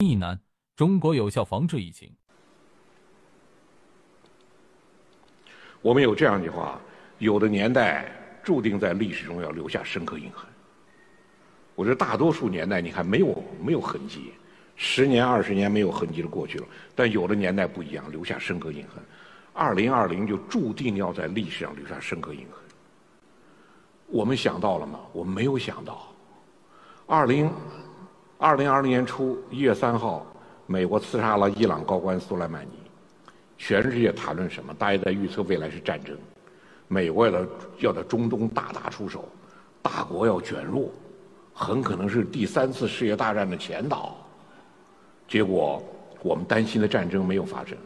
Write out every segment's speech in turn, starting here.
一难，中国有效防治疫情。我们有这样一句话：有的年代注定在历史中要留下深刻印痕。我觉得大多数年代，你看没有没有痕迹，十年二十年没有痕迹的过去了。但有的年代不一样，留下深刻印痕。二零二零就注定要在历史上留下深刻印痕。我们想到了吗？我们没有想到。二零二零二零年初一月三号，美国刺杀了伊朗高官苏莱曼尼。全世界谈论什么？大家在预测未来是战争。美国要在要在中东大打出手，大国要卷入，很可能是第三次世界大战的前导。结果我们担心的战争没有发生。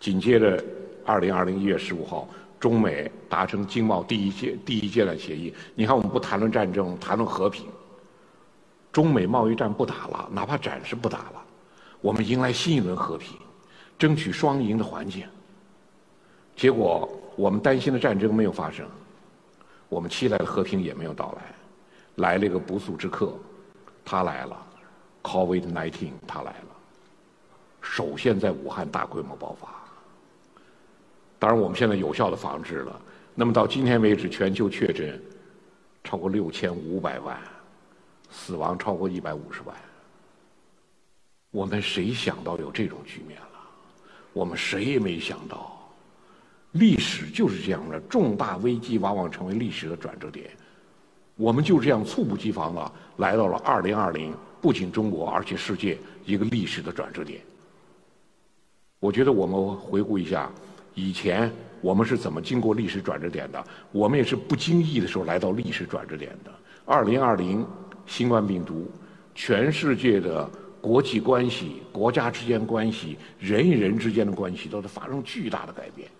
紧接着，二零二零一月十五号。中美达成经贸第一阶第一阶段协议。你看，我们不谈论战争，谈论和平。中美贸易战不打了，哪怕暂时不打了，我们迎来新一轮和平，争取双赢的环境。结果，我们担心的战争没有发生，我们期待的和平也没有到来。来了一个不速之客，他来了，COVID-19，他来了，首先在武汉大规模爆发。当然，我们现在有效的防治了。那么到今天为止，全球确诊超过六千五百万，死亡超过一百五十万。我们谁想到有这种局面了？我们谁也没想到。历史就是这样的，重大危机往往成为历史的转折点。我们就这样猝不及防的来到了二零二零，不仅中国，而且世界一个历史的转折点。我觉得我们回顾一下。以前我们是怎么经过历史转折点的？我们也是不经意的时候来到历史转折点的。二零二零新冠病毒，全世界的国际关系、国家之间关系、人与人之间的关系都在发生巨大的改变。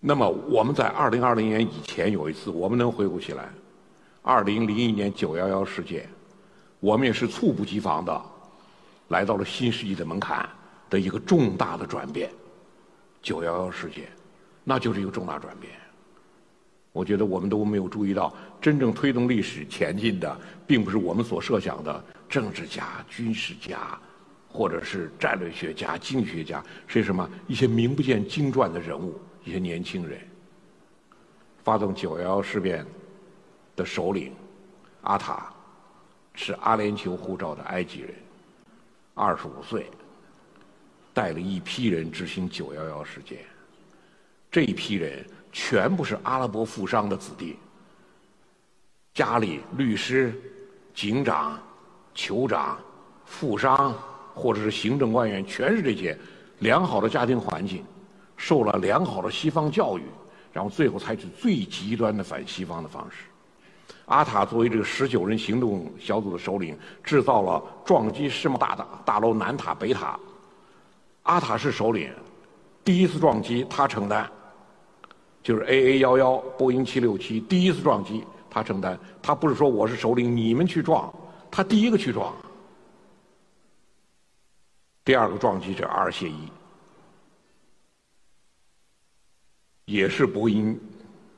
那么我们在二零二零年以前有一次，我们能回顾起来，二零零一年九幺幺事件，我们也是猝不及防的来到了新世纪的门槛的一个重大的转变。九幺幺事件，那就是一个重大转变。我觉得我们都没有注意到，真正推动历史前进的，并不是我们所设想的政治家、军事家，或者是战略学家、经济学家，是什么？一些名不见经传的人物，一些年轻人。发动九幺幺事变的首领阿塔，是阿联酋护照的埃及人，二十五岁。带了一批人执行九幺幺事件，这一批人全部是阿拉伯富商的子弟，家里律师、警长、酋长、富商或者是行政官员，全是这些良好的家庭环境，受了良好的西方教育，然后最后采取最极端的反西方的方式。阿塔作为这个十九人行动小组的首领，制造了撞击世贸大大大楼南塔北塔。阿塔是首领，第一次撞击他承担，就是 A A 幺幺波音七六七第一次撞击他承担，他不是说我是首领你们去撞，他第一个去撞。第二个撞击者阿尔谢伊，也是波音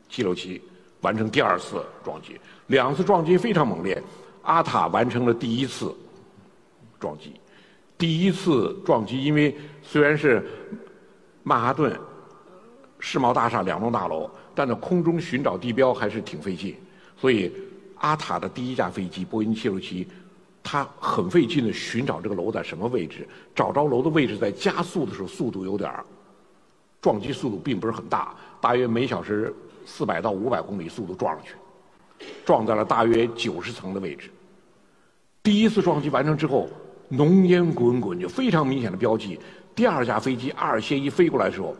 七六七完成第二次撞击，两次撞击非常猛烈，阿塔完成了第一次撞击。第一次撞击，因为虽然是曼哈顿世贸大厦两栋大楼，但在空中寻找地标还是挺费劲。所以阿塔的第一架飞机波音七六七，它很费劲的寻找这个楼在什么位置，找着楼的位置在加速的时候速度有点儿，撞击速度并不是很大，大约每小时四百到五百公里速度撞上去，撞在了大约九十层的位置。第一次撞击完成之后。浓烟滚滚，就非常明显的标记。第二架飞机阿尔谢伊飞过来的时候，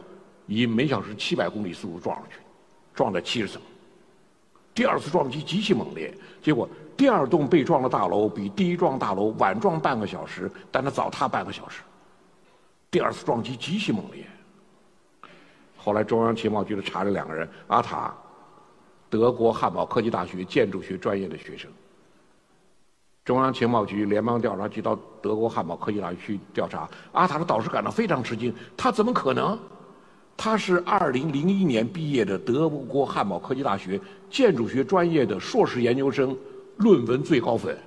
以每小时七百公里速度撞上去，撞在七十层。第二次撞击极其猛烈，结果第二栋被撞的大楼比第一幢大楼晚撞半个小时，但它早塌半个小时。第二次撞击极其猛烈。后来中央情报局的查这两个人，阿塔，德国汉堡科技大学建筑学专业的学生。中央情报局、联邦调查局到德国汉堡科技大学去调查，阿塔的导师感到非常吃惊。他怎么可能？他是二零零一年毕业的德国汉堡科技大学建筑学专业的硕士研究生，论文最高分。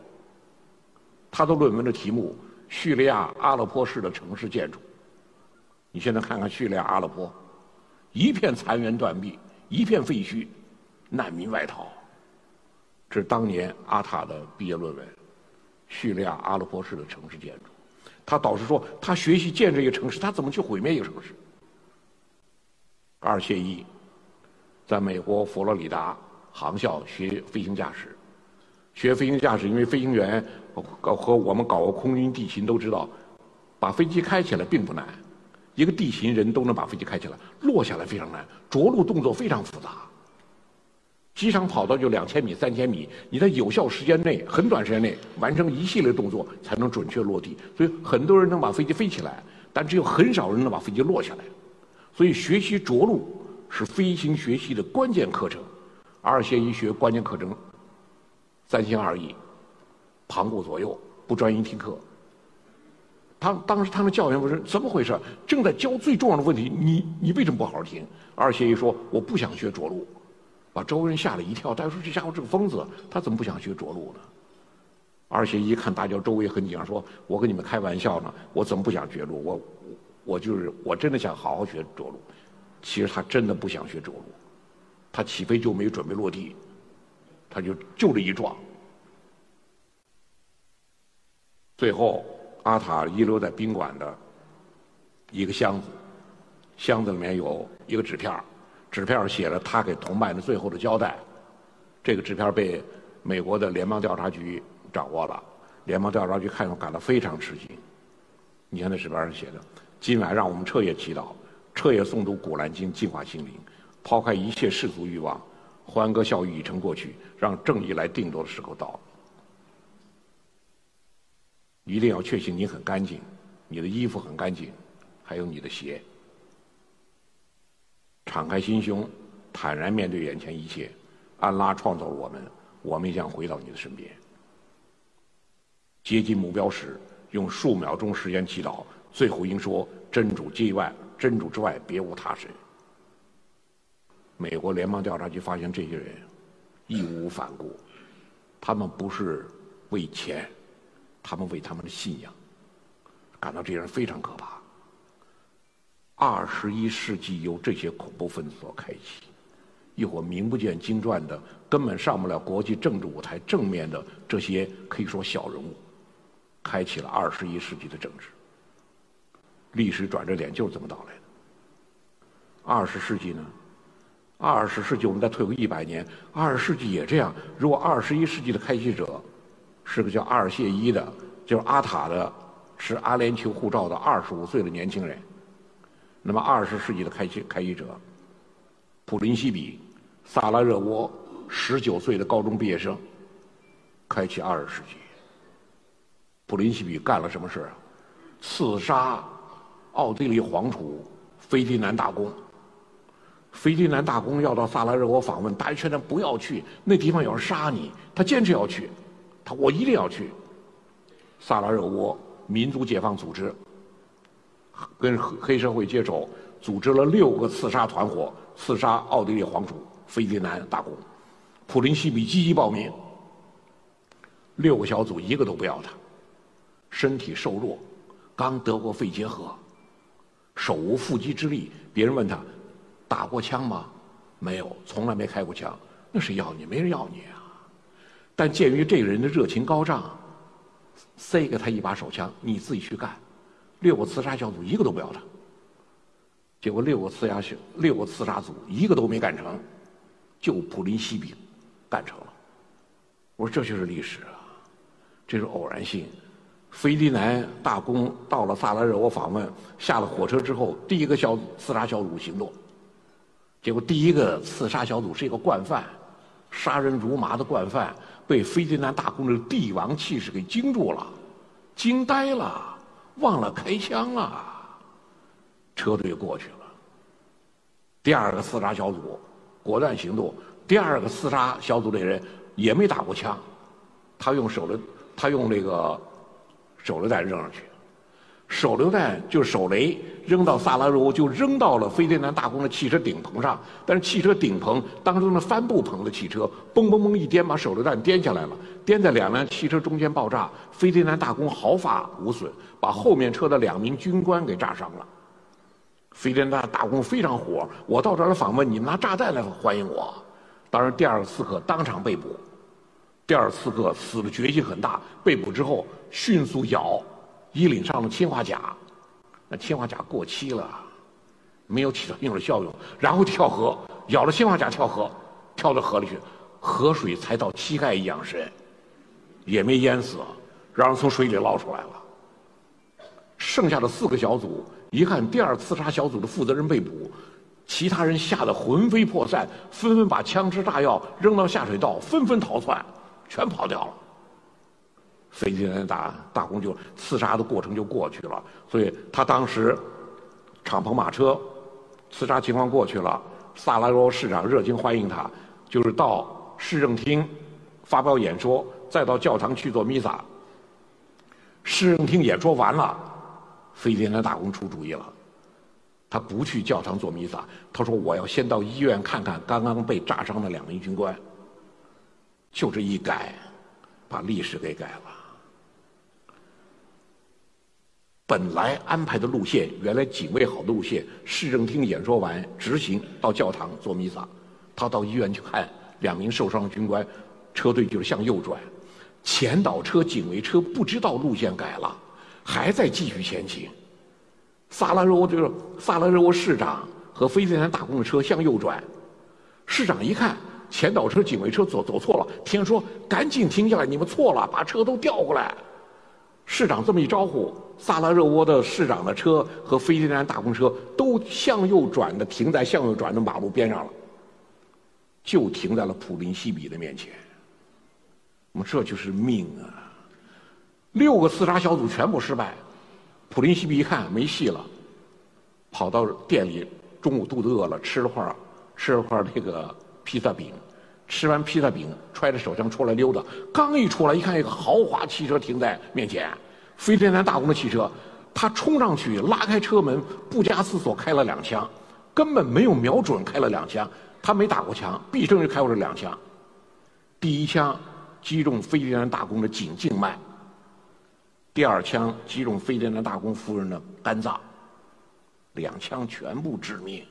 他的论文的题目：叙利亚阿勒颇市的城市建筑。你现在看看叙利亚阿勒颇，一片残垣断壁，一片废墟，难民外逃。这是当年阿塔的毕业论文：叙利亚阿勒颇市的城市建筑。他导师说，他学习建设一个城市，他怎么去毁灭一个城市？二谢伊在美国佛罗里达航校学飞行驾驶。学飞行驾驶，因为飞行员和我们搞过空军地勤都知道，把飞机开起来并不难，一个地勤人都能把飞机开起来，落下来非常难，着陆动作非常复杂。机场跑道就两千米、三千米，你在有效时间内、很短时间内完成一系列动作，才能准确落地。所以很多人能把飞机飞起来，但只有很少人能把飞机落下来。所以学习着陆是飞行学习的关键课程。阿尔谢伊学关键课程。三心二意，旁顾左右，不专心听课。他当时他们教员问：“怎么回事？正在教最重要的问题，你你为什么不好好听？”二谢一说：“我不想学着陆。”把周围人吓了一跳。大家说：“这家伙是个疯子，他怎么不想学着陆呢？”二谢一看大家周围很紧张，说：“我跟你们开玩笑呢，我怎么不想学着陆？我我就是我真的想好好学着陆。其实他真的不想学着陆，他起飞就没准备落地。”他就就这一撞，最后阿塔遗留在宾馆的一个箱子，箱子里面有一个纸片纸片写了他给同伴的最后的交代。这个纸片被美国的联邦调查局掌握了，联邦调查局看后感到非常吃惊。你看那纸片上写的：“今晚让我们彻夜祈祷，彻夜诵读《古兰经》，净化心灵，抛开一切世俗欲望。”欢歌笑语已成过去，让正义来定夺的时候到了。一定要确信你很干净，你的衣服很干净，还有你的鞋。敞开心胸，坦然面对眼前一切。安拉创造了我们，我们也将回到你的身边。接近目标时，用数秒钟时间祈祷，最后应说：真主之外，真主之外别无他神。美国联邦调查局发现这些人义无反顾，他们不是为钱，他们为他们的信仰，感到这些人非常可怕。二十一世纪由这些恐怖分子所开启，一伙名不见经传的、根本上不了国际政治舞台正面的这些可以说小人物，开启了二十一世纪的政治。历史转折点就是这么到来的。二十世纪呢？二十世纪，我们再退回一百年，二十世纪也这样。如果二十一世纪的开启者是个叫阿尔谢伊的，就是阿塔的，持阿联酋护照的二十五岁的年轻人，那么二十世纪的开启开启者，普林西比，萨拉热窝十九岁的高中毕业生，开启二十世纪。普林西比干了什么事啊？刺杀奥地利皇储菲迪南大公。菲迪南大公要到萨拉热窝访问，大家劝他不要去，那地方有人杀你。他坚持要去，他我一定要去。萨拉热窝民族解放组织跟黑社会接手，组织了六个刺杀团伙，刺杀奥地利皇储菲迪南大公。普林西比积极报名，六个小组一个都不要他，身体瘦弱，刚得过肺结核，手无缚鸡之力。别人问他。打过枪吗？没有，从来没开过枪。那谁要你？没人要你啊！但鉴于这个人的热情高涨，塞给他一把手枪，你自己去干。六个刺杀小组一个都不要他。结果六个刺杀小六个刺杀组一个都没干成，就普林西比干成了。我说这就是历史啊，这是偶然性。菲迪南大公到了萨拉热窝访问，下了火车之后，第一个小刺杀小组行动。结果，第一个刺杀小组是一个惯犯，杀人如麻的惯犯，被菲迪南大公的帝王气势给惊住了，惊呆了，忘了开枪了。车队过去了。第二个刺杀小组果断行动，第二个刺杀小组的人也没打过枪，他用手的，他用那个手榴弹扔上去，手榴弹就手雷，扔到萨拉热窝就扔到了飞天南大公的汽车顶棚上。但是汽车顶棚当中的帆布棚的汽车，嘣嘣嘣一颠，把手榴弹颠下来了，颠在两辆汽车中间爆炸。飞天南大公毫发无损，把后面车的两名军官给炸伤了。飞迪南大公非常火，我到这儿来访问，你们拿炸弹来欢迎我。当然，第二个刺客当场被捕。第二刺客死的决心很大，被捕之后迅速咬衣领上的氰化钾，那氰化钾过期了，没有起到应有的效用，然后跳河，咬了氰化钾跳河，跳到河里去，河水才到膝盖一样深，也没淹死，让人从水里捞出来了。剩下的四个小组一看第二刺杀小组的负责人被捕，其他人吓得魂飞魄散，纷纷把枪支炸药扔到下水道，纷纷逃窜。全跑掉了，飞机人大大公就刺杀的过程就过去了，所以他当时敞篷马车刺杀情况过去了，萨拉热窝市长热情欢迎他，就是到市政厅发表演说，再到教堂去做弥撒。市政厅演说完了，飞机人大公出主意了，他不去教堂做弥撒，他说我要先到医院看看刚刚被炸伤的两名军官。就这一改，把历史给改了。本来安排的路线，原来警卫好的路线，市政厅演说完，执行到教堂做弥撒，他到医院去看两名受伤的军官，车队就是向右转，前导车、警卫车不知道路线改了，还在继续前行。萨拉热窝就是萨拉热窝市长和飞天山大公的车向右转，市长一看。前导车、警卫车走走错了，听说赶紧停下来，你们错了，把车都调过来。市长这么一招呼，萨拉热窝的市长的车和飞机山大公车都向右转的停在向右转的马路边上了，就停在了普林西比的面前。我们这就是命啊！六个刺杀小组全部失败，普林西比一看没戏了，跑到店里，中午肚子饿了，吃了块吃了块那个。披萨饼，吃完披萨饼，揣着手枪出来溜达。刚一出来，一看一个豪华汽车停在面前，飞天南大公的汽车，他冲上去拉开车门，不加思索开了两枪，根本没有瞄准，开了两枪。他没打过枪，毕生就开过这两枪。第一枪击中飞天南大公的颈静脉，第二枪击中飞天南大公夫人的肝脏，两枪全部致命。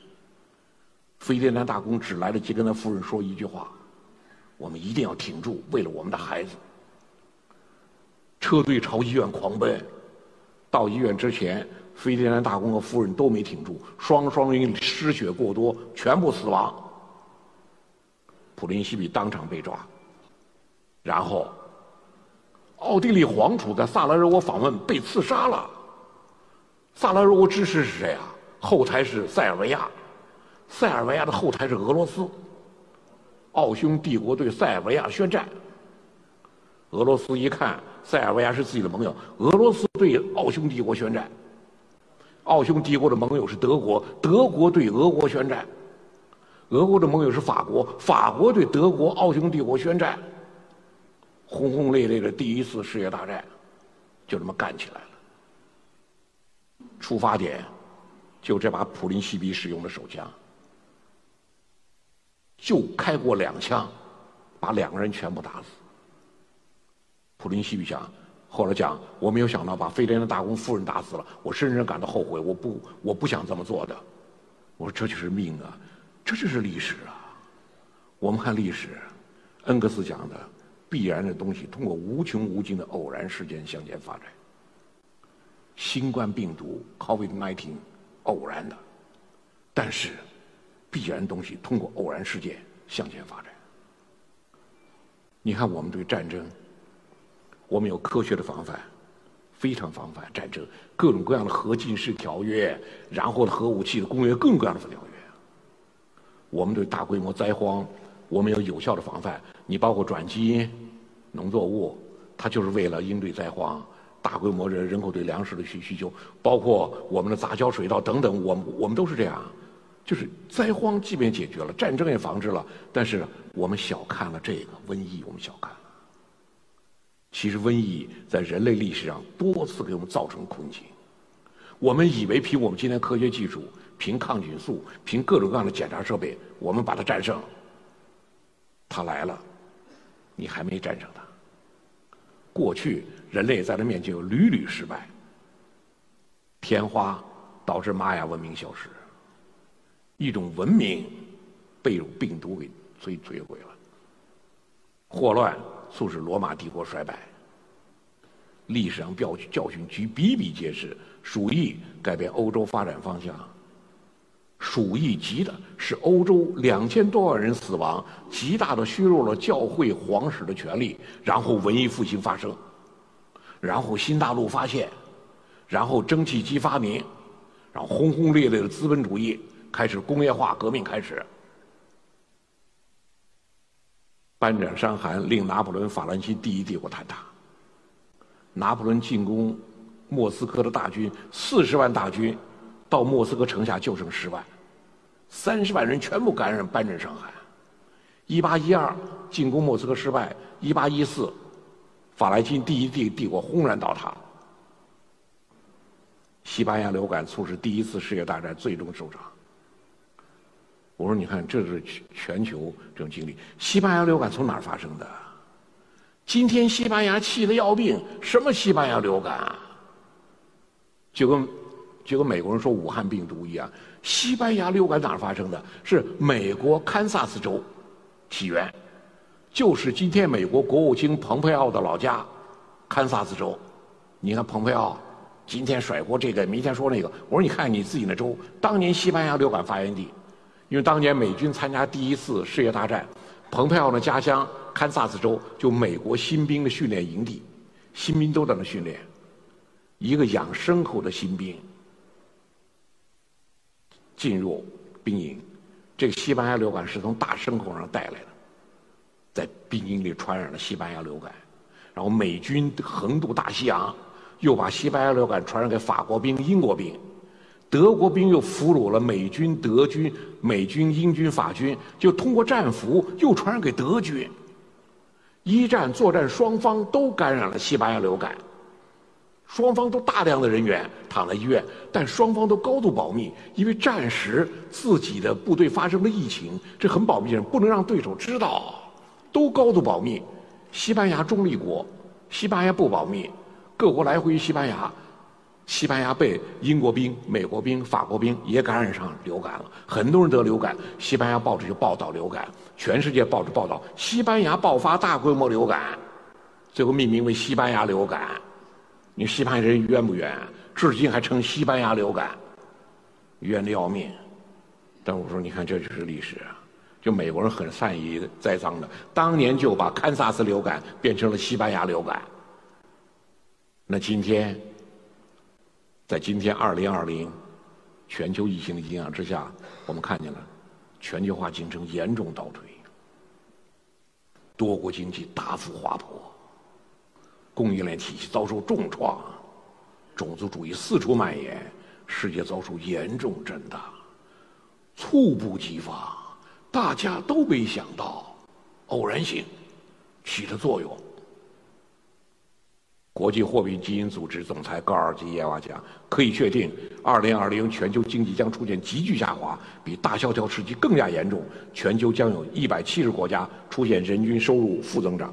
飞天南大公只来得及跟他夫人说一句话：“我们一定要挺住，为了我们的孩子。”车队朝医院狂奔，到医院之前，飞天南大公和夫人都没挺住，双双因失血过多全部死亡。普林西比当场被抓，然后，奥地利皇储在萨拉热窝访问被刺杀了。萨拉热窝支持是谁啊？后台是塞尔维亚。塞尔维亚的后台是俄罗斯，奥匈帝国对塞尔维亚宣战。俄罗斯一看塞尔维亚是自己的盟友，俄罗斯对奥匈帝国宣战。奥匈帝国的盟友是德国，德国对俄国宣战。俄国的盟友是法国，法国对德国、奥匈帝国宣战。轰轰烈烈的第一次世界大战就这么干起来了。出发点就这把普林西比使用的手枪。就开过两枪，把两个人全部打死。普林西比想，后来讲，我没有想到把飞天的大公夫人打死了，我深深感到后悔，我不，我不想这么做的。我说这就是命啊，这就是历史啊。我们看历史，恩格斯讲的必然的东西，通过无穷无尽的偶然事件向前发展。新冠病毒 COVID-19，偶然的，但是。必然东西通过偶然事件向前发展。你看，我们对战争，我们有科学的防范，非常防范战争，各种各样的核禁式条约，然后核武器的公约，各种各样的条约。我们对大规模灾荒，我们有有效的防范。你包括转基因农作物，它就是为了应对灾荒，大规模人人口对粮食的需需求，包括我们的杂交水稻等等，我们我们都是这样。就是灾荒，即便解决了，战争也防治了，但是我们小看了这个瘟疫，我们小看了。其实瘟疫在人类历史上多次给我们造成困境，我们以为凭我们今天科学技术，凭抗菌素，凭各种各样的检查设备，我们把它战胜。它来了，你还没战胜它。过去人类在它面前有屡屡失败。天花导致玛雅文明消失，一种文明被病毒给摧摧毁了。霍乱促使罗马帝国衰败。历史上教教训举比比皆是。鼠疫改变欧洲发展方向。鼠疫急的使欧洲两千多万人死亡，极大的削弱了教会皇室的权利。然后文艺复兴发生，然后新大陆发现，然后蒸汽机发明，然后轰轰烈烈的资本主义开始，工业化革命开始。班斩伤寒令拿破仑法兰西第一帝国坍塌。拿破仑进攻莫斯科的大军四十万大军，到莫斯科城下就剩十万，三十万人全部感染斑疹伤寒。一八一二进攻莫斯科失败，一八一四法兰西第一帝帝国轰然倒塌。西班牙流感促使第一次世界大战最终收场。我说，你看，这是全球这种经历。西班牙流感从哪儿发生的？今天西班牙气得要命，什么西班牙流感啊？就跟就跟美国人说武汉病毒一样，西班牙流感哪儿发生的？是美国堪萨斯州起源，就是今天美国国务卿蓬佩奥的老家堪萨斯州。你看蓬佩奥今天甩锅这个，明天说那个。我说你看你自己那州，当年西班牙流感发源地，因为当年美军参加第一次世界大战，蓬佩奥的家乡。堪萨斯州就美国新兵的训练营地，新兵都在那训练。一个养牲口的新兵进入兵营，这个西班牙流感是从大牲口上带来的，在兵营里传染了西班牙流感。然后美军横渡大西洋，又把西班牙流感传染给法国兵、英国兵。德国兵又俘虏了美军、德军、美军、英军、法军，就通过战俘又传染给德军。一战作战双方都感染了西班牙流感，双方都大量的人员躺在医院，但双方都高度保密，因为战时自己的部队发生了疫情，这很保密，不能让对手知道，都高度保密。西班牙中立国，西班牙不保密，各国来回西班牙。西班牙被英国兵、美国兵、法国兵也感染上流感了，很多人得流感。西班牙报纸就报道流感，全世界报纸报道西班牙爆发大规模流感，最后命名为西班牙流感。你西班牙人冤不冤？至今还称西班牙流感，冤的要命。但我说，你看这就是历史啊！就美国人很善于栽赃的，当年就把堪萨斯流感变成了西班牙流感。那今天？在今天二零二零全球疫情的影响之下，我们看见了全球化进程严重倒退，多国经济大幅滑坡，供应链体系遭受重创，种族主义四处蔓延，世界遭受严重震荡，猝不及防，大家都没想到，偶然性起的作用。国际货币基金组织总裁高尔基耶娃讲：“可以确定，2020全球经济将出现急剧下滑，比大萧条时期更加严重。全球将有一百七十国家出现人均收入负增长。”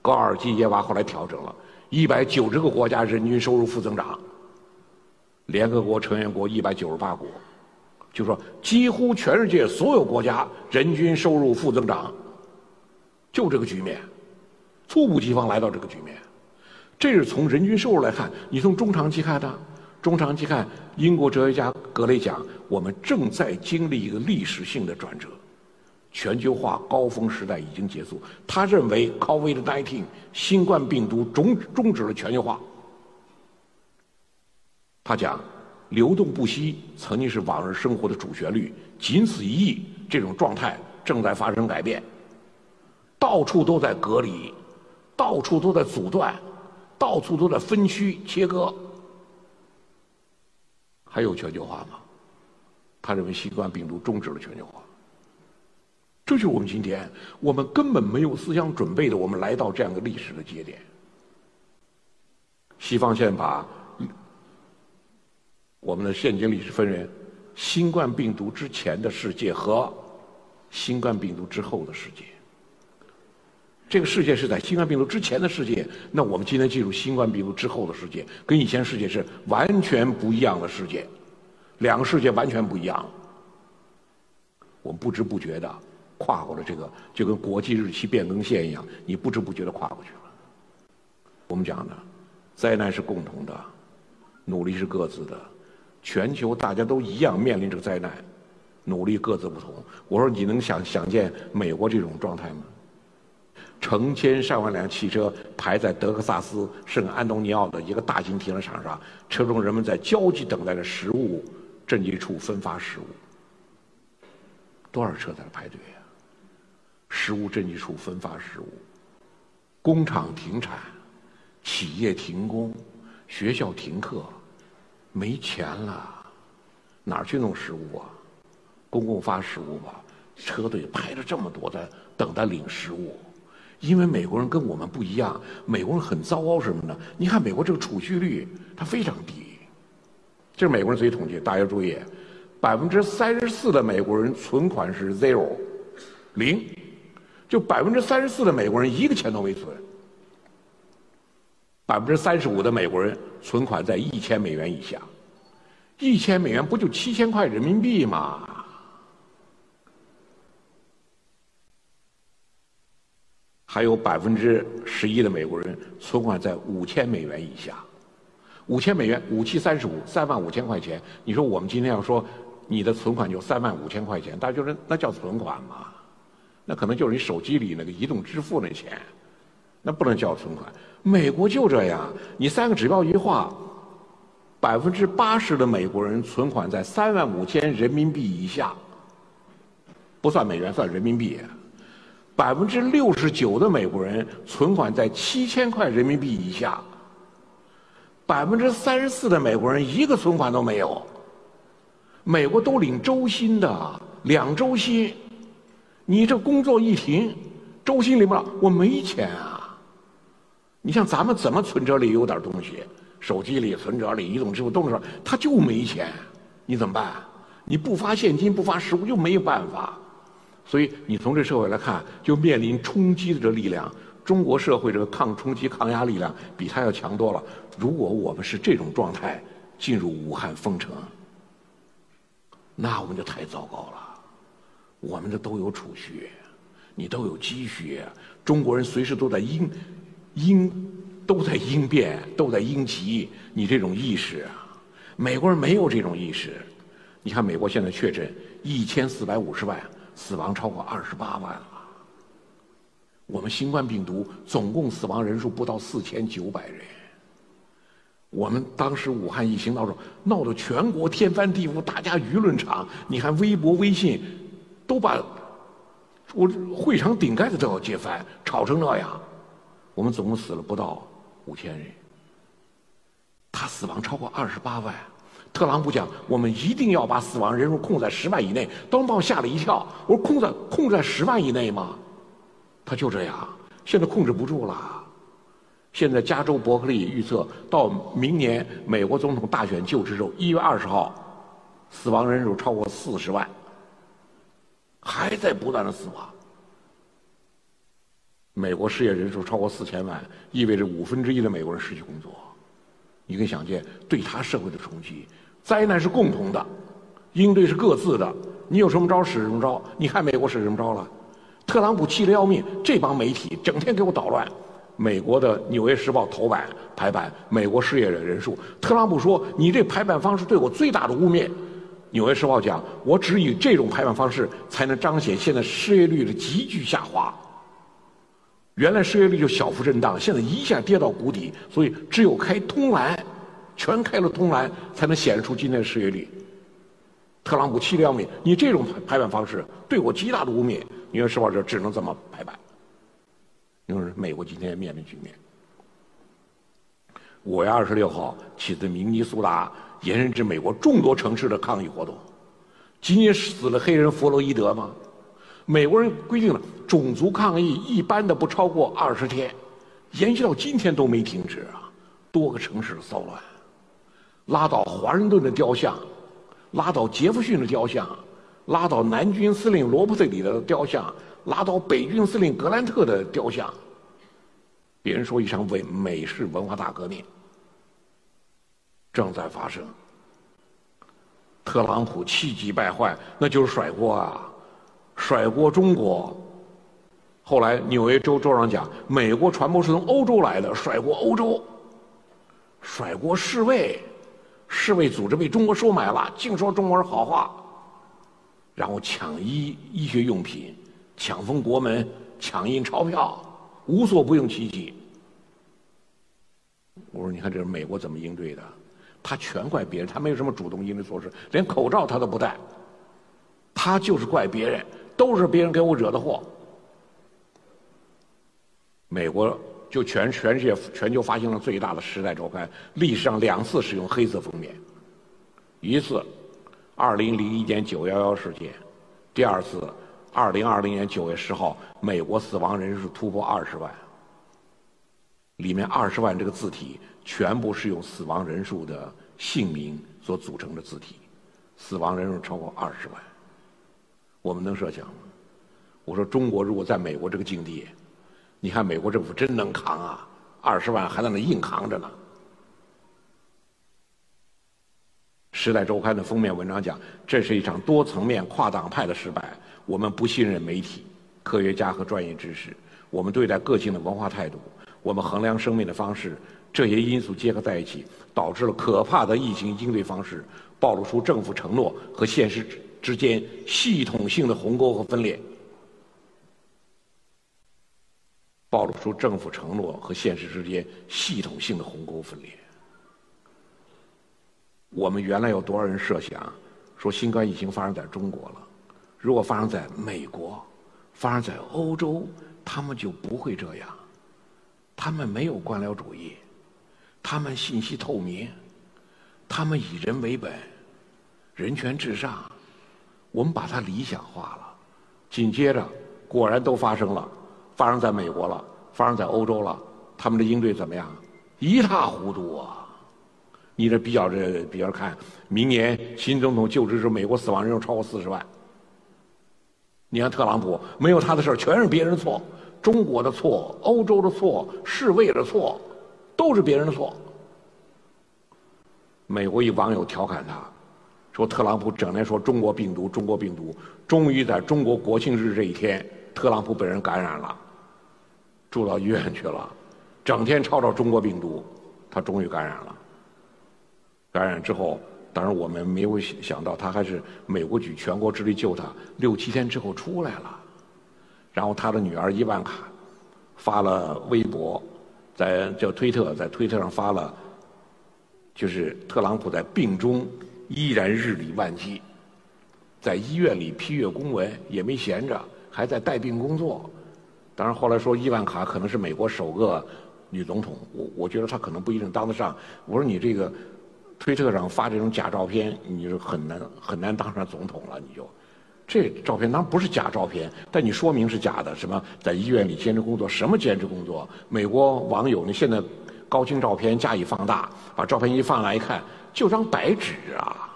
高尔基耶娃后来调整了，一百九十个国家人均收入负增长。联合国成员国一百九十八国，就说几乎全世界所有国家人均收入负增长，就这个局面。猝不及防来到这个局面，这是从人均收入来看。你从中长期看呢？中长期看，英国哲学家格雷讲，我们正在经历一个历史性的转折，全球化高峰时代已经结束。他认为，COVID-19 新冠病毒终终止了全球化。他讲，流动不息曾经是往日生活的主旋律，仅此一役，这种状态正在发生改变，到处都在隔离。到处都在阻断，到处都在分区切割，还有全球化吗？他认为新冠病毒终止了全球化，这就是我们今天我们根本没有思想准备的，我们来到这样的历史的节点。西方现在把我们的现今历史分为新冠病毒之前的世界和新冠病毒之后的世界。这个世界是在新冠病毒之前的世界，那我们今天进入新冠病毒之后的世界，跟以前世界是完全不一样的世界，两个世界完全不一样。我们不知不觉的跨过了这个，就跟国际日期变更线一样，你不知不觉的跨过去了。我们讲的，灾难是共同的，努力是各自的，全球大家都一样面临这个灾难，努力各自不同。我说你能想想见美国这种状态吗？成千上万辆汽车排在德克萨斯圣安东尼奥的一个大型停车场上，车中人们在焦急等待着食物赈济处分发食物。多少车在排队呀？食物赈济处分发食物，工厂停产，企业停工，学校停课，没钱了，哪儿去弄食物啊？公共发食物吧，车队排着这么多的等待领食物。因为美国人跟我们不一样，美国人很糟糕什么呢？你看美国这个储蓄率它非常低，这是美国人自己统计，大家注意，百分之三十四的美国人存款是 zero，零，就百分之三十四的美国人一个钱都没存，百分之三十五的美国人存款在一千美元以下，一千美元不就七千块人民币吗？还有百分之十一的美国人存款在五千美元以下，五千美元，五七三十五，三万五千块钱。你说我们今天要说你的存款就三万五千块钱，大家觉得那叫存款吗？那可能就是你手机里那个移动支付那钱，那不能叫存款。美国就这样，你三个指标一画，百分之八十的美国人存款在三万五千人民币以下，不算美元，算人民币。百分之六十九的美国人存款在七千块人民币以下，百分之三十四的美国人一个存款都没有。美国都领周薪的，两周薪，你这工作一停，周薪领不了，我没钱啊。你像咱们怎么存折里有点东西，手机里、存折里、移动支付都能说，他就没钱，你怎么办？你不发现金，不发实物，就没有办法。所以你从这社会来看，就面临冲击的这力量。中国社会这个抗冲击、抗压力量比他要强多了。如果我们是这种状态进入武汉封城，那我们就太糟糕了。我们这都有储蓄，你都有积蓄，中国人随时都在应应都在应变，都在应急。你这种意识啊，美国人没有这种意识。你看美国现在确诊一千四百五十万。死亡超过二十八万了。我们新冠病毒总共死亡人数不到四千九百人。我们当时武汉疫情闹着闹得全国天翻地覆，大家舆论场，你看微博、微信，都把我会场顶盖子都要揭翻，吵成那样。我们总共死了不到五千人，他死亡超过二十八万。特朗普讲，我们一定要把死亡人数控在十万以内。当时把我吓了一跳，我说控在控在十万以内吗？他就这样，现在控制不住了。现在加州伯克利预测，到明年美国总统大选就职之后，一月二十号，死亡人数超过四十万，还在不断的死亡。美国失业人数超过四千万，意味着五分之一的美国人失去工作。你可以想见对他社会的冲击。灾难是共同的，应对是各自的。你有什么招使什么招。你看美国使什么招了？特朗普气得要命，这帮媒体整天给我捣乱。美国的《纽约时报》头版排版，美国失业人人数。特朗普说：“你这排版方式对我最大的污蔑。”《纽约时报》讲：“我只以这种排版方式才能彰显现在失业率的急剧下滑。原来失业率就小幅震荡，现在一下跌到谷底，所以只有开通栏。”全开了通栏，才能显示出今天的失业率。特朗普气得要命，你这种排版方式对我极大的污蔑。纽约时报这只能这么排版。因为美国今天面临局面。五月二十六号起自明尼苏达延伸至美国众多城市的抗议活动，仅仅死了黑人弗洛伊德吗？美国人规定了种族抗议一般的不超过二十天，延续到今天都没停止啊！多个城市的骚乱。拉倒华盛顿的雕像，拉倒杰弗逊的雕像，拉倒南军司令罗伯特里的雕像，拉倒北军司令格兰特的雕像。别人说一场美美式文化大革命正在发生。特朗普气急败坏，那就是甩锅啊，甩锅中国。后来纽约州州长讲，美国传播是从欧洲来的，甩锅欧洲，甩锅世卫，世卫组织被中国收买了，净说中国人好话，然后抢医医学用品，抢封国门，抢印钞票，无所不用其极。我说，你看这是美国怎么应对的？他全怪别人，他没有什么主动应对措施，连口罩他都不戴。他就是怪别人，都是别人给我惹的祸。美国就全全世界全球发行量最大的《时代周刊》，历史上两次使用黑色封面，一次，二零零一年九幺幺事件，第二次，二零二零年九月十号，美国死亡人数突破二十万，里面二十万这个字体。全部是用死亡人数的姓名所组成的字体，死亡人数超过二十万，我们能设想吗？我说中国如果在美国这个境地，你看美国政府真能扛啊，二十万还在那硬扛着呢。《时代周刊》的封面文章讲，这是一场多层面、跨党派的失败。我们不信任媒体、科学家和专业知识，我们对待个性的文化态度，我们衡量生命的方式。这些因素结合在一起，导致了可怕的疫情应对方式暴露出政府承诺和现实之间系统性的鸿沟和分裂，暴露出政府承诺和现实之间系统性的鸿沟分裂。我们原来有多少人设想，说新冠疫情发生在中国了，如果发生在美国，发生在欧洲，他们就不会这样，他们没有官僚主义。他们信息透明，他们以人为本，人权至上，我们把它理想化了。紧接着，果然都发生了，发生在美国了，发生在欧洲了。他们的应对怎么样？一塌糊涂啊！你这比较这比较看，明年新总统就职时，美国死亡人数超过四十万。你看特朗普，没有他的事儿，全是别人的错，中国的错，欧洲的错，世卫的错。都是别人的错。美国一网友调侃他，说特朗普整天说中国病毒，中国病毒，终于在中国国庆日这一天，特朗普被人感染了，住到医院去了，整天吵吵中国病毒，他终于感染了。感染之后，当然我们没有想到他还是美国举全国之力救他，六七天之后出来了，然后他的女儿伊万卡发了微博。在叫推特，在推特上发了，就是特朗普在病中依然日理万机，在医院里批阅公文也没闲着，还在带病工作。当然后来说伊万卡可能是美国首个女总统，我我觉得她可能不一定当得上。我说你这个推特上发这种假照片，你就很难很难当上总统了，你就。这照片当然不是假照片，但你说明是假的。什么在医院里兼职工作？什么兼职工作？美国网友呢？现在高清照片加以放大，把照片一放来一看，就张白纸啊，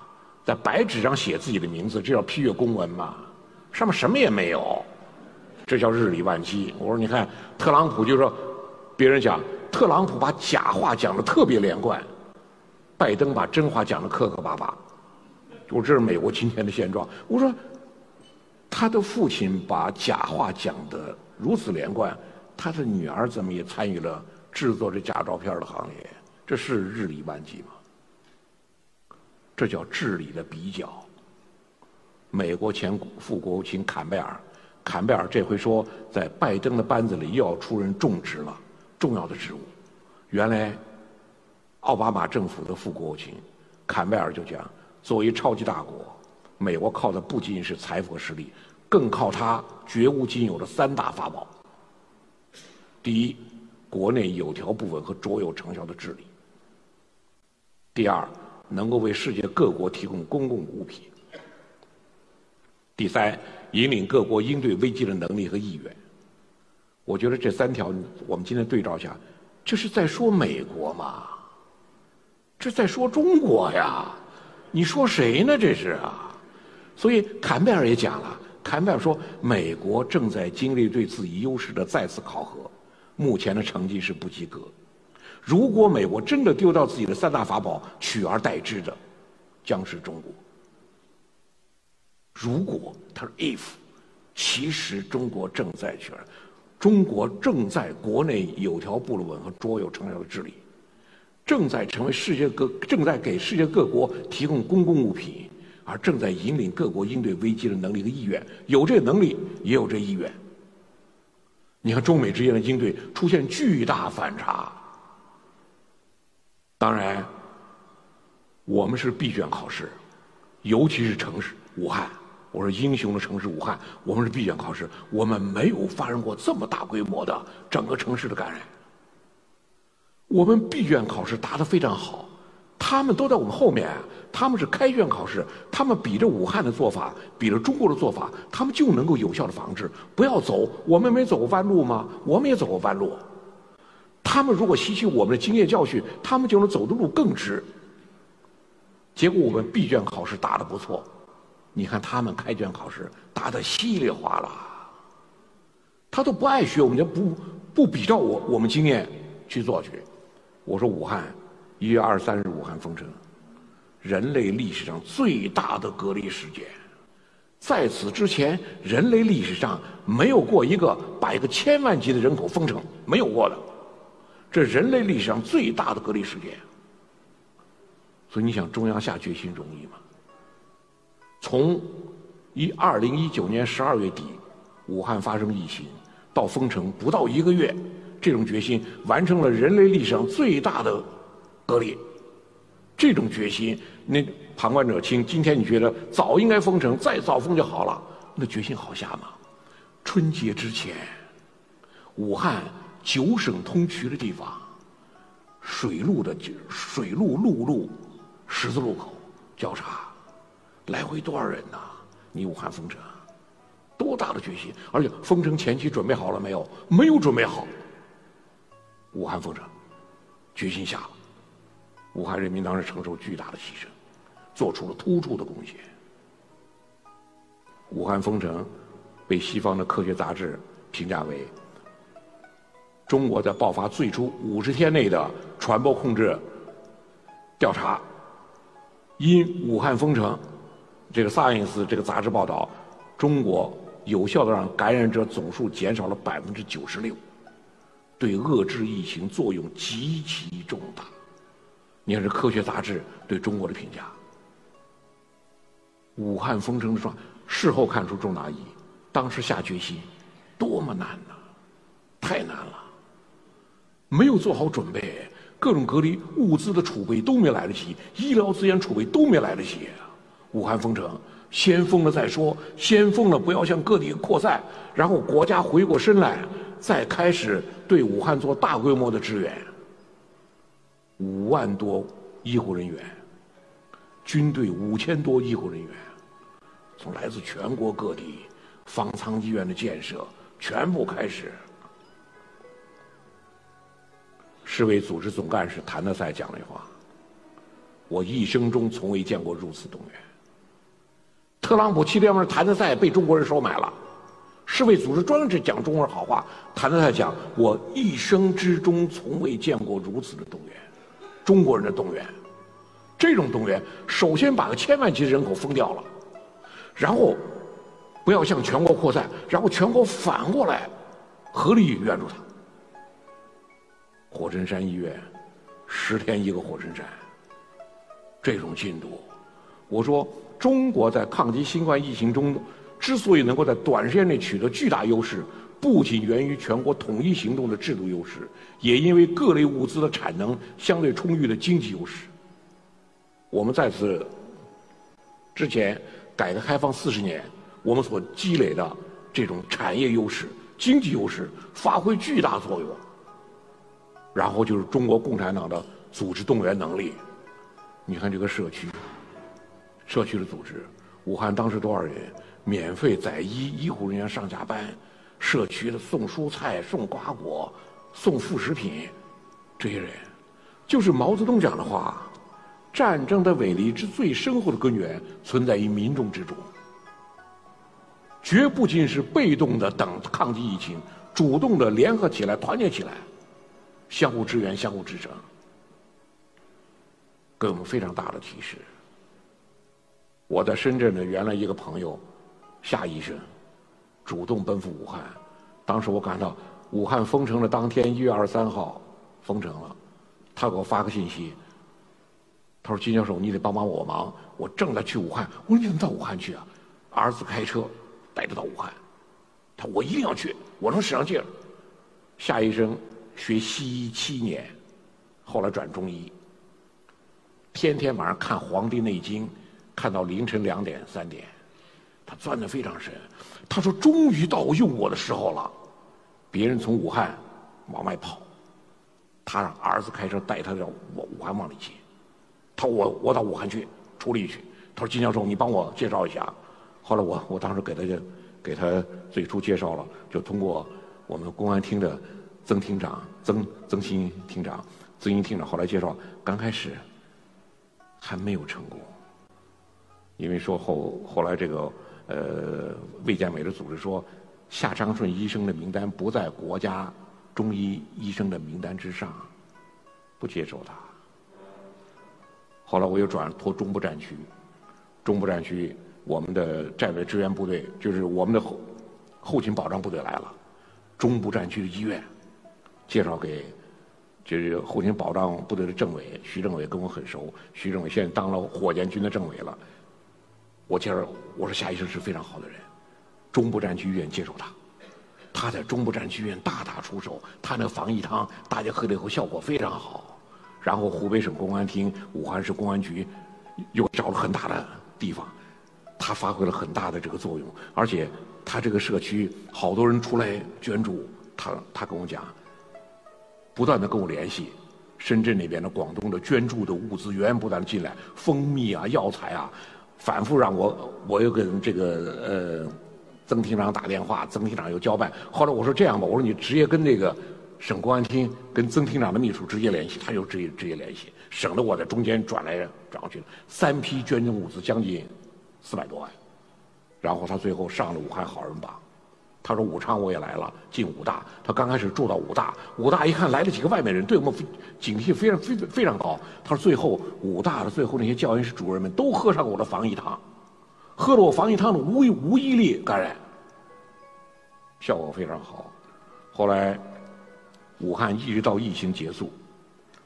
在白纸上写自己的名字，这叫批阅公文吗？上面什么也没有，这叫日理万机。我说你看，特朗普就说，别人讲特朗普把假话讲的特别连贯，拜登把真话讲的磕磕巴巴。我这是美国今天的现状。我说。他的父亲把假话讲得如此连贯，他的女儿怎么也参与了制作这假照片的行列？这是日理万机吗？这叫治理的比较。美国前副国务卿坎贝尔，坎贝尔这回说，在拜登的班子里又要出任重职了，重要的职务。原来，奥巴马政府的副国务卿坎贝尔就讲，作为超级大国。美国靠的不仅仅是财富和实力，更靠它绝无仅有的三大法宝：第一，国内有条不紊和卓有成效的治理；第二，能够为世界各国提供公共物品；第三，引领各国应对危机的能力和意愿。我觉得这三条，我们今天对照一下，这是在说美国吗？这在说中国呀，你说谁呢？这是啊。所以坎贝尔也讲了，坎贝尔说，美国正在经历对自己优势的再次考核，目前的成绩是不及格。如果美国真的丢掉自己的三大法宝，取而代之的将是中国。如果他说 if，其实中国正在去，中国正在国内有条不紊和卓有成效的治理，正在成为世界各正在给世界各国提供公共物品，而正在引领各国应对危机的能力和意愿，有这能力也有这意愿。你看中美之间的应对出现巨大反差。当然，我们是闭卷考试，尤其是城市武汉。我说英雄的城市武汉，我们是闭卷考试，我们没有发生过这么大规模的整个城市的感染。我们闭卷考试答得非常好，他们都在我们后面，他们是开卷考试，他们比着武汉的做法，比着中国的做法，他们就能够有效的防治。不要走，我们没走过弯路吗？我们也走过弯路。他们如果吸取我们的经验教训，他们就能走的路更直。结果我们闭卷考试答得不错。你看他们开卷考试答得稀里哗啦，他都不爱学，我们就不不比照我我们经验去做去。我说武汉一月二十三日武汉封城，人类历史上最大的隔离事件，在此之前人类历史上没有过一个把一个千万级的人口封城，没有过的，这人类历史上最大的隔离事件。所以你想中央下决心容易吗？从一二零一九年十二月底，武汉发生疫情，到封城不到一个月，这种决心完成了人类历史上最大的隔离。这种决心，那旁观者清。今天你觉得早应该封城，再早封就好了，那决心好下吗？春节之前，武汉九省通衢的地方，水路的水路陆路十字路口交叉。来回多少人呐？你武汉封城，多大的决心！而且封城前期准备好了没有？没有准备好。武汉封城，决心下了。武汉人民当时承受巨大的牺牲，做出了突出的贡献。武汉封城，被西方的科学杂志评价为中国在爆发最初五十天内的传播控制调查，因武汉封城。这个《Science》这个杂志报道，中国有效的让感染者总数减少了百分之九十六，对遏制疫情作用极其重大。你看，这科学杂志对中国的评价。武汉封城的状，事后看出重大意义，当时下决心，多么难呐，太难了，没有做好准备，各种隔离物资的储备都没来得及，医疗资源储备都没来得及。武汉封城，先封了再说，先封了不要向各地扩散，然后国家回过身来，再开始对武汉做大规模的支援。五万多医护人员，军队五千多医护人员，从来自全国各地，方舱医院的建设全部开始。世卫组织总干事谭德赛讲了一话：“我一生中从未见过如此动员。”特朗普七天门谭德赛被中国人收买了，世卫组织专门讲中国人好话。谭德赛讲：“我一生之中从未见过如此的动员，中国人的动员。这种动员，首先把个千万级人口封掉了，然后不要向全国扩散，然后全国反过来合力援助他。火神山医院十天一个火神山，这种进度，我说。”中国在抗击新冠疫情中，之所以能够在短时间内取得巨大优势，不仅源于全国统一行动的制度优势，也因为各类物资的产能相对充裕的经济优势。我们在此之前，改革开放四十年，我们所积累的这种产业优势、经济优势发挥巨大作用。然后就是中国共产党的组织动员能力。你看这个社区。社区的组织，武汉当时多少人免费载医，医护人员上下班，社区的送蔬菜、送瓜果、送副食品，这些人，就是毛泽东讲的话，战争的伟力之最深厚的根源存在于民众之中，绝不仅是被动的等抗击疫情，主动的联合起来、团结起来，相互支援、相互支撑，给我们非常大的提示。我在深圳的原来一个朋友夏医生，主动奔赴武汉，当时我感到武汉封城的当天，一月二十三号封城了，他给我发个信息。他说：“金教授，你得帮帮我忙，我正在去武汉。”我说：“你怎么到武汉去啊？”儿子开车带着到武汉。他说：“我一定要去，我能使上劲儿。”夏医生学西医七年，后来转中医，天天晚上看《黄帝内经》，看到凌晨两点三点，他钻得非常深。他说：“终于到用我的时候了。”别人从武汉往外跑，他让儿子开车带他到武武汉往里进。他说我我到武汉去出力去。他说金教授，你帮我介绍一下。后来我我当时给他就给他最初介绍了，就通过我们公安厅的曾厅长曾曾新厅长曾新厅长后来介绍，刚开始还没有成功，因为说后后来这个呃卫健委的组织说夏昌顺医生的名单不在国家中医医生的名单之上，不接受他。后来我又转托中部战区，中部战区我们的战略支援部队，就是我们的后后勤保障部队来了，中部战区的医院介绍给，就是后勤保障部队的政委徐政委跟我很熟，徐政委现在当了火箭军的政委了。我今儿我说夏医生是非常好的人，中部战区医院接受他，他在中部战区医院大打出手，他那防疫汤大家喝了以后效果非常好。然后湖北省公安厅、武汉市公安局又找了很大的地方，他发挥了很大的这个作用。而且他这个社区好多人出来捐助，他他跟我讲，不断的跟我联系，深圳那边的、广东的捐助的物资源源不断的进来，蜂蜜啊、药材啊，反复让我我又跟这个呃曾厅长打电话，曾厅长又交办。后来我说这样吧，我说你直接跟那个。省公安厅跟曾厅长的秘书直接联系，他就直接直接联系，省得我在中间转来转过去了。三批捐赠物资将近四百多万，然后他最后上了武汉好人榜。他说武昌我也来了，进武大。他刚开始住到武大，武大一看来了几个外面人，对我们警惕非常非非常高。他说最后武大的最后那些教研室主任们都喝上我的防疫汤，喝了我防疫汤的无无一例感染，效果非常好。后来。武汉一直到疫情结束，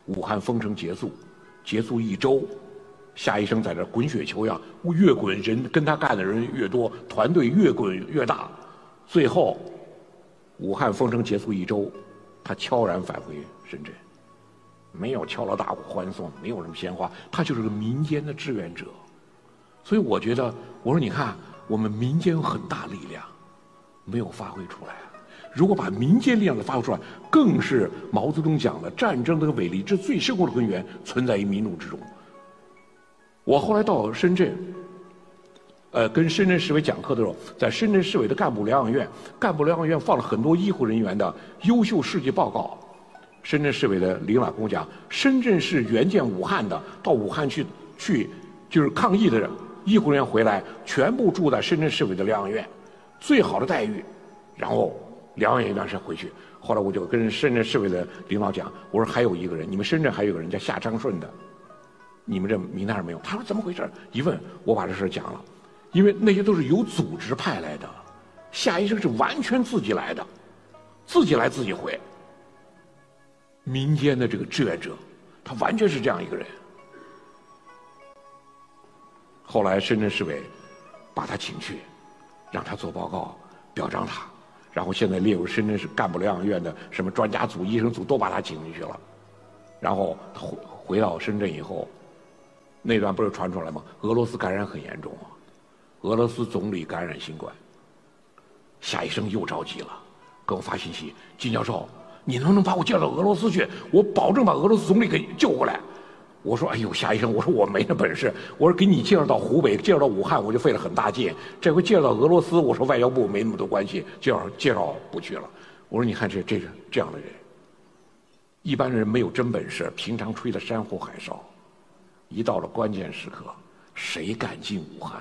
武汉封城结束，结束一周，夏医生在这滚雪球一样，越滚人跟他干的人越多，团队越滚越大，最后，武汉封城结束一周，他悄然返回深圳，没有敲锣打鼓欢送，没有什么鲜花，他就是个民间的志愿者，所以我觉得，我说你看，我们民间有很大力量，没有发挥出来。如果把民间力量给发挥出来，更是毛泽东讲的战争的伟力之最深厚的根源存在于民众之中。我后来到深圳，呃，跟深圳市委讲课的时候，在深圳市委的干部疗养院，干部疗养院放了很多医护人员的优秀事迹报告。深圳市委的领导跟我讲，深圳市援建武汉的，到武汉去去就是抗疫的医护人员回来，全部住在深圳市委的疗养院，最好的待遇，然后。疗养一段时间回去，后来我就跟深圳市委的领导讲，我说还有一个人，你们深圳还有个人叫夏昌顺的，你们这名单上没有？他说怎么回事？一问，我把这事讲了，因为那些都是有组织派来的，夏医生是完全自己来的，自己来自己回，民间的这个志愿者，他完全是这样一个人。后来深圳市委把他请去，让他做报告，表彰他。然后现在列入深圳市干部疗养院的什么专家组、医生组都把他请进去了。然后回回到深圳以后，那段不是传出来吗？俄罗斯感染很严重啊，俄罗斯总理感染新冠。夏医生又着急了，给我发信息：金教授，你能不能把我叫到俄罗斯去？我保证把俄罗斯总理给救过来。我说：“哎呦，夏医生，我说我没那本事。我说给你介绍到湖北，介绍到武汉，我就费了很大劲。这回介绍到俄罗斯，我说外交部没那么多关系，介绍介绍不去了。我说你看这这是这样的人，一般人没有真本事，平常吹的山呼海啸，一到了关键时刻，谁敢进武汉？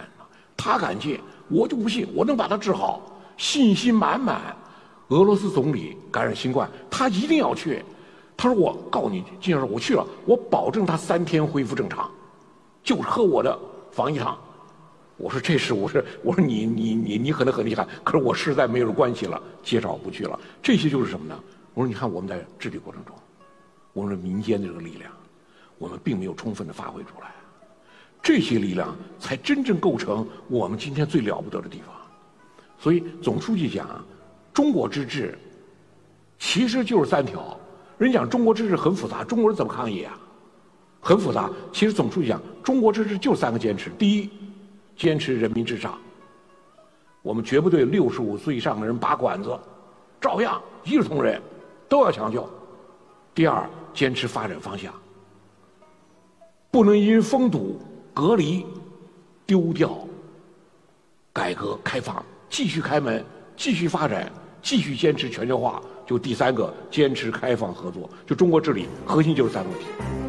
他敢进，我就不信我能把他治好，信心满满。俄罗斯总理感染新冠，他一定要去。他说：“我告诉你，金教授，我去了，我保证他三天恢复正常，就是喝我的防疫汤。”我说：“这是我说我说你你你你可能很厉害，可是我实在没有关系了，介绍不去了。这些就是什么呢？我说你看我们在治理过程中，我们民间的这个力量，我们并没有充分的发挥出来，这些力量才真正构成我们今天最了不得的地方。所以总书记讲。”中国之治，其实就是三条。人讲中国之治很复杂，中国人怎么抗疫啊？很复杂。其实总书记讲，中国之治就三个坚持：第一，坚持人民至上，我们绝不对六十五岁以上的人拔管子，照样一视同仁，都要抢救；第二，坚持发展方向，不能因封堵、隔离丢掉改革开放，继续开门，继续发展。继续坚持全球化，就第三个坚持开放合作，就中国治理核心就是三个问题。